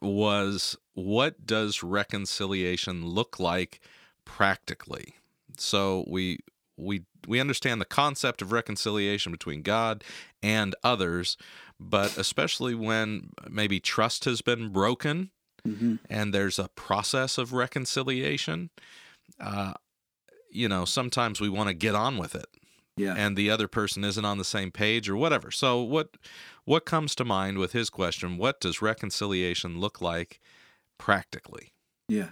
was what does reconciliation look like practically? So we we we understand the concept of reconciliation between God and others, but especially when maybe trust has been broken Mhm. and there's a process of reconciliation, uh, you know, sometimes we want to get on with it Yeah. and the other person isn't on the same page or whatever. So what what comes to mind with his question? What does reconciliation look like practically? Yeah.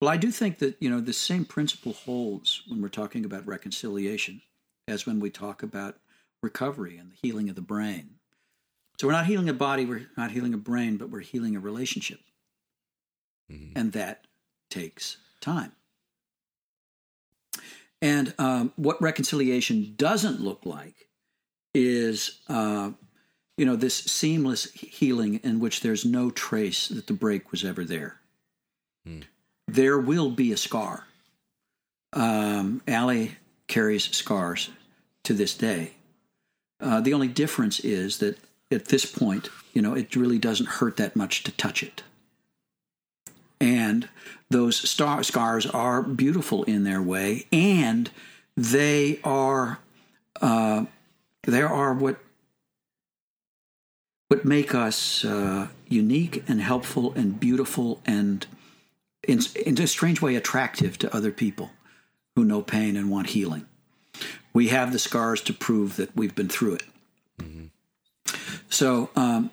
Well, I do think that, you know, the same principle holds when we're talking about reconciliation as when we talk about recovery and the healing of the brain. So we're not healing a body, we're not healing a brain, but we're healing a relationship. Mhm. And that takes time. And um, what reconciliation doesn't look like is, uh, you know, this seamless healing in which there's no trace that the break was ever there. There will be a scar. Um, Allie carries scars to this day. Uh, the only difference is that at this point, you know, it really doesn't hurt that much to touch it. And those star scars are beautiful in their way, and they are uh, they are what what make us uh, unique and helpful and beautiful and in, in a strange way attractive to other people who know pain and want healing. We have the scars to prove that we've been through it. So um,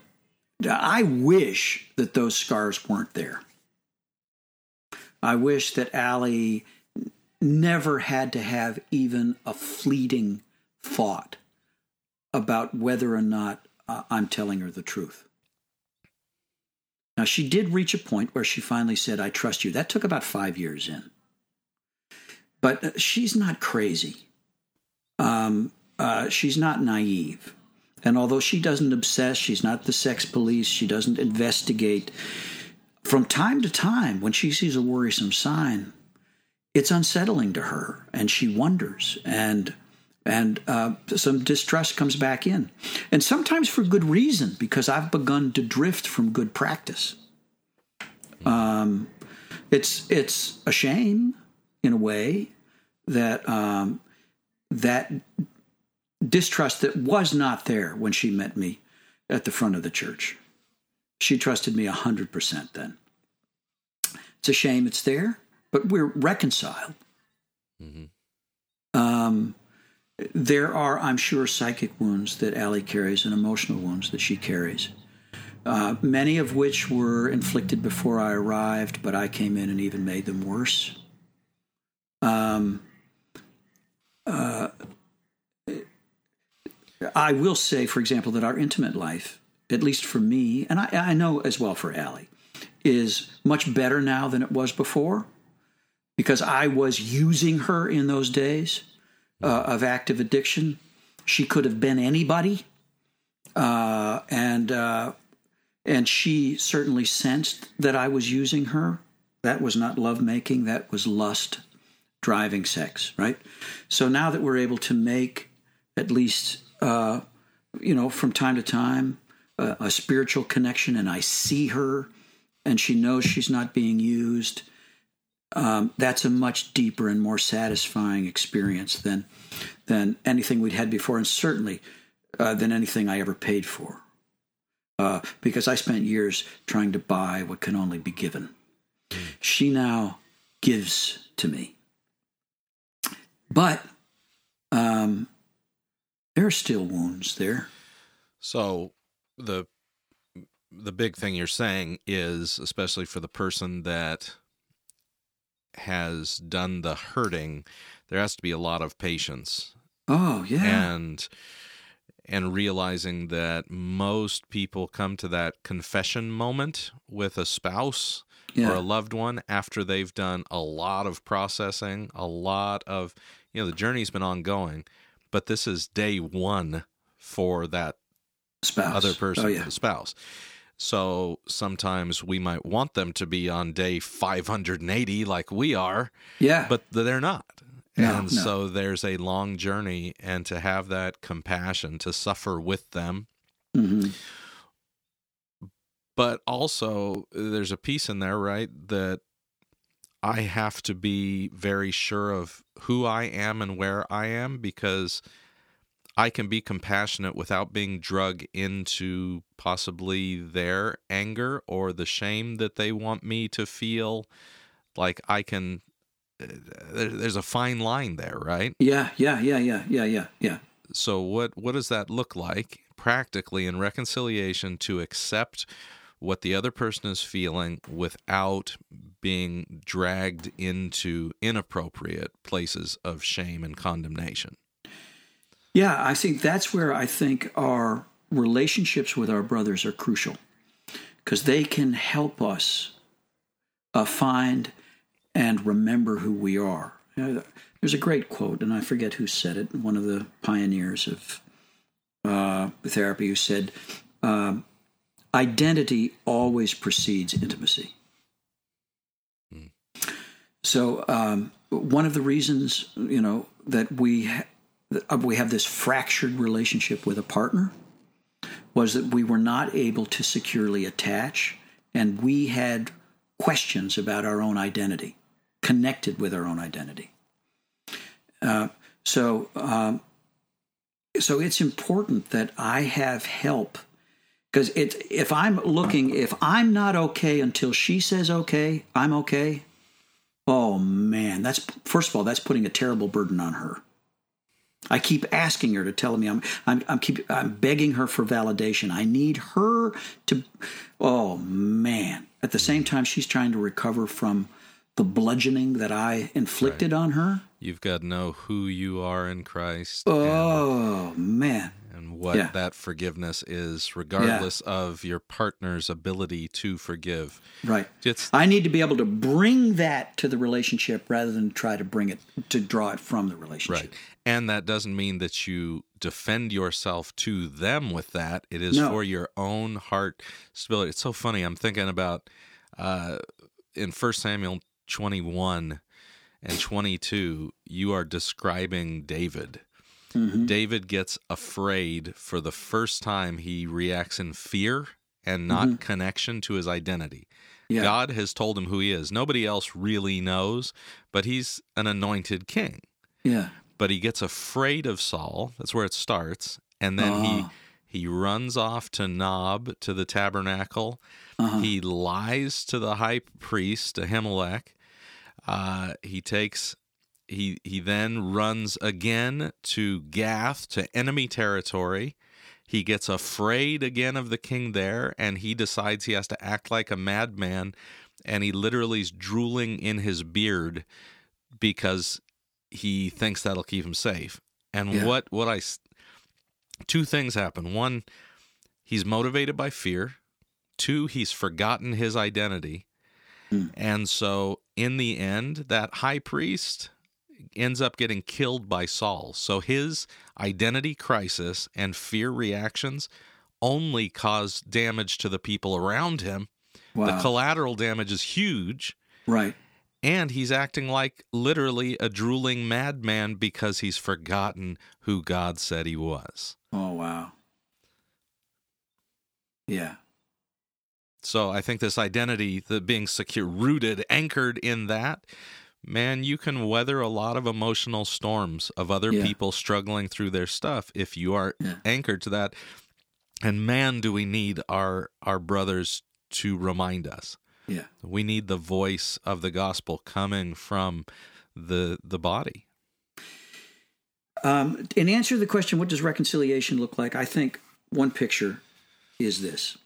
I wish that those scars weren't there. I wish that Allie never had to have even a fleeting thought about whether or not uh, I'm telling her the truth. Now, she did reach a point where she finally said, I trust you. That took about five years in. But uh, she's not crazy. Um, uh, she's not naive. And although she doesn't obsess, she's not the sex police, she doesn't investigate. From time to time, when she sees a worrisome sign, it's unsettling to her, and she wonders, and and uh, some distrust comes back in, and sometimes for good reason, because I've begun to drift from good practice. Um, it's it's a shame, in a way, that um, that distrust that was not there when she met me at the front of the church. She trusted me 100% then. It's a shame it's there, but we're reconciled. Um, there are, I'm sure, psychic wounds that Allie carries and emotional wounds that she carries, uh, many of which were inflicted before I arrived, but I came in and even made them worse. Um, uh, I will say, for example, that our intimate life, at least for me, and I, I know as well for Allie, is much better now than it was before because I was using her in those days uh, of active addiction. She could have been anybody, uh, and uh, and she certainly sensed that I was using her. That was not lovemaking; that was lust, driving sex. Right. So now that we're able to make at least uh, you know from time to time uh, a spiritual connection, and I see her, and she knows she's not being used um, that's a much deeper and more satisfying experience than than anything we'd had before, and certainly uh, than anything I ever paid for. Uh, because I spent years trying to buy what can only be given. She now gives to me, but um, there are still wounds there. So the the big thing you're saying is, especially for the person that has done the hurting, there has to be a lot of patience. Oh yeah, and and realizing that most people come to that confession moment with a spouse yeah, or a loved one after they've done a lot of processing, a lot of you know the journey's been ongoing, but this is day 1 for that spouse. other person, Oh yeah, the spouse. So sometimes we might want them to be on day 580 like we are, yeah. but they're not. No, and no. so there's a long journey, and to have that compassion, to suffer with them. Mhm. But also, there's a piece in there, right? That I have to be very sure of who I am and where I am because I can be compassionate without being drug into possibly their anger or the shame that they want me to feel. Like I can, uh, there's a fine line there, right? yeah, yeah, yeah, yeah, yeah, yeah, yeah. So what what does that look like practically in reconciliation to accept what the other person is feeling without being dragged into inappropriate places of shame and condemnation? Yeah, I think that's where I think our relationships with our brothers are crucial because they can help us uh, find and remember who we are. You know, there's a great quote, and I forget who said it, one of the pioneers of uh, therapy, who said, um, Identity always precedes intimacy. So, um, one of the reasons, you know, that we uh, we have this fractured relationship with a partner was that we were not able to securely attach and we had questions about our own identity connected with our own identity. Uh, so um, so it's important that i have help because it if i'm looking if i'm not okay until she says okay i'm okay oh man that's first of all that's putting a terrible burden on her I keep asking her to tell me I'm I'm I'm keep I'm begging her for validation. I need her to oh man. At the same time she's trying to recover from the bludgeoning that I inflicted on her. You've got to know who you are in Christ Oh man. And what yeah. that forgiveness is, regardless of your partner's ability to forgive. Right. It's I need to be able to bring that to the relationship rather than try to bring it to draw it from the relationship. Right. And that doesn't mean that you defend yourself to them with that. It is No. for your own heart stability. It's so funny. I'm thinking about uh, in 1 Samuel 21 and 22, you are describing David. Mm-hmm. David gets afraid for the first time. He reacts in fear and not connection to his identity. Mm-hmm. Yeah. God has told him who he is. Nobody else really knows, but he's an anointed king Yeah. but he gets afraid of Saul. That's where it starts, and then he Ah. he runs off to Nob to the tabernacle. Uh-huh. He lies to the high priest Ahimelech. Uh, he takes he he then runs again to Gath to enemy territory. He gets afraid again of the king there, and he decides he has to act like a madman, and he literally is drooling in his beard because he thinks that'll keep him safe. And Yeah. what what I two things happen. One, he's motivated by fear. Two, he's forgotten his identity. Hmm. And so in the end, that high priest ends up getting killed by Saul. So his identity crisis and fear reactions only cause damage to the people around him. The collateral damage is huge right. and he's acting like literally a drooling madman because he's forgotten who God said he was. Oh wow. Yeah. So I think this identity, the being secure, rooted, anchored in that, man, you can weather a lot of emotional storms of other Yeah. people struggling through their stuff if you are Yeah. anchored to that. And man, do we need our our brothers to remind us. Yeah. We need the voice of the gospel coming from the the body. Um, in answer to the question, what does reconciliation look like? I think one picture is this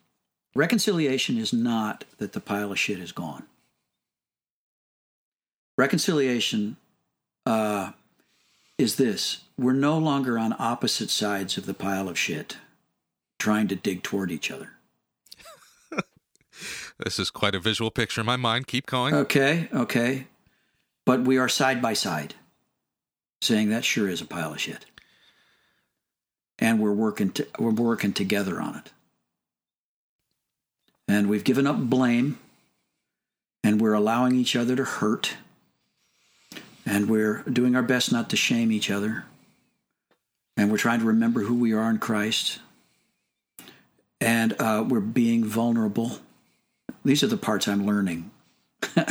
reconciliation is not that the pile of shit is gone. Reconciliation uh, is this we're no longer on opposite sides of the pile of shit trying to dig toward each other. [laughs] This is quite a visual picture in my mind. Keep going. Okay, okay. But we are side by side saying that sure is a pile of shit. And we're working to, we're working together on it. And we've given up blame and we're allowing each other to hurt. And we're doing our best not to shame each other. And we're trying to remember who we are in Christ. And uh, we're being vulnerable. These are the parts I'm learning.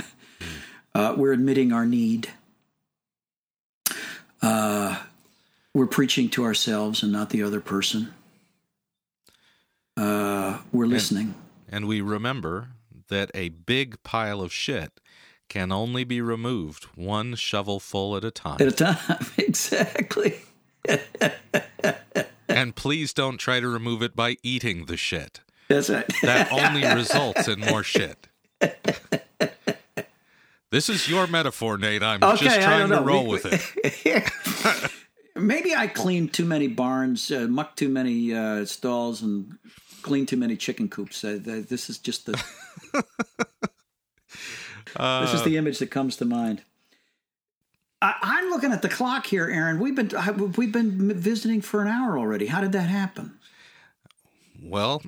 [laughs] uh, we're admitting our need. Uh, we're preaching to ourselves and not the other person. Uh, we're listening. And we remember that a big pile of shit can only be removed one shovelful at a time. At a time, [laughs] exactly. [laughs] and please don't try to remove it by eating the shit. That's right. That [laughs] only results in more shit. This is your metaphor, Nate. I'm just trying to roll We- with it. Maybe I cleaned too many barns, uh, mucked too many uh, stalls, and cleaned too many chicken coops. Uh, this is just the this is the image that comes to mind. I, I'm looking at the clock here, Aaron. We've been we've been visiting for an hour already. How did that happen? Well,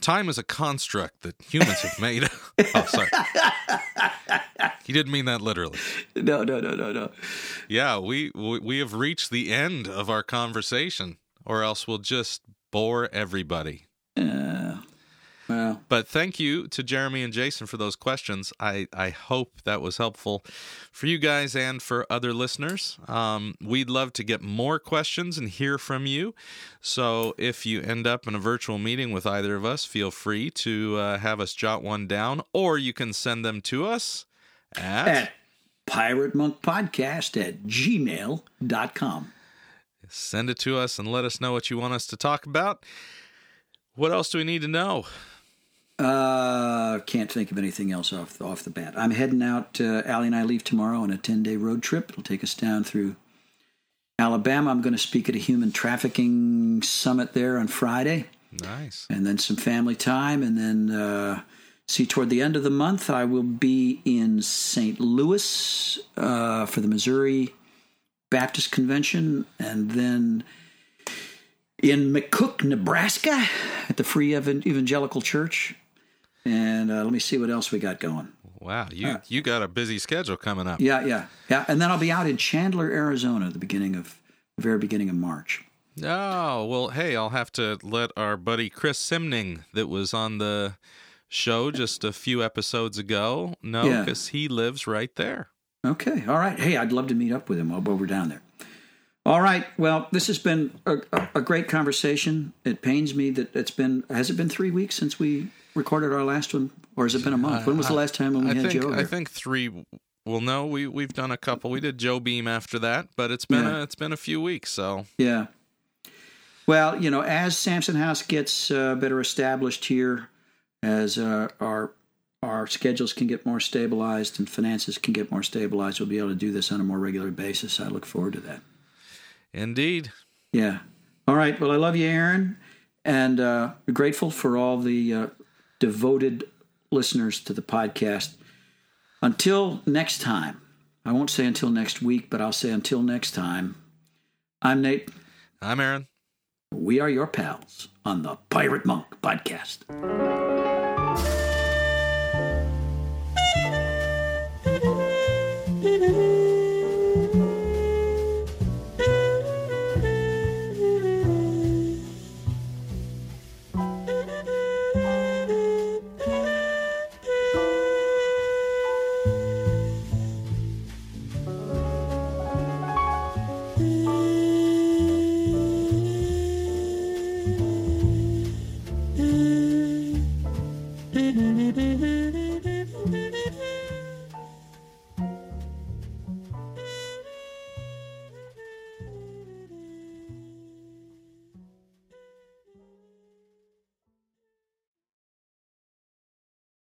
time is a construct that humans have made. [laughs] oh, sorry. [laughs] He didn't mean that literally. No, no, no, no, no. Yeah, we, we we have reached the end of our conversation, or else we'll just bore everybody. Uh, well, But thank you to Jeremy and Jason for those questions. I, I hope that was helpful for you guys and for other listeners. Um, we'd love to get more questions and hear from you. So if you end up in a virtual meeting with either of us, feel free to uh, have us jot one down, or you can send them to us at, at Pirate Monk Podcast at gmail.com. send it to us and let us know what you want us to talk about. What else do we need to know? Uh, can't think of anything else off off the bat. I'm heading out. Uh, Allie and I leave tomorrow on a 10 day road trip. It'll take us down through Alabama. I'm going to speak at a human trafficking summit there on Friday, Nice. and then some family time, and then uh, see toward the end of the month I will be in St. Louis uh, for the Missouri Baptist Convention, and then in McCook, Nebraska, at the Free Evangelical Church. And uh, let me see what else we got going. Wow, you you got a busy schedule coming up. Yeah, yeah, yeah. And then I'll be out in Chandler, Arizona, the beginning of the very beginning of March. Oh, well, hey, I'll have to let our buddy Chris Simning, that was on the show just a few episodes ago, know Yeah. because he lives right there. Okay, all right. Hey, I'd love to meet up with him while we're down there. All right. Well, this has been a, a great conversation. It pains me that it's been has it been three weeks since we recorded our last one, or has it been a month? When was the last time when we I had think Joe? I think three. Well, no, we we've done a couple. We did Joe Beam after that, but it's been Yeah. a, it's been a few weeks. So Yeah. Well, you know, as Samson House gets uh, better established here, as uh, our our schedules can get more stabilized and finances can get more stabilized, we'll be able to do this on a more regular basis. I look forward to that. indeed, Yeah. All right. Well, I love you, Aaron, and uh, grateful for all the uh, devoted listeners to the podcast. Until next time, I won't say until next week, but I'll say until next time. I'm Nate. I'm Aaron. We are your pals on the Pirate Monk podcast.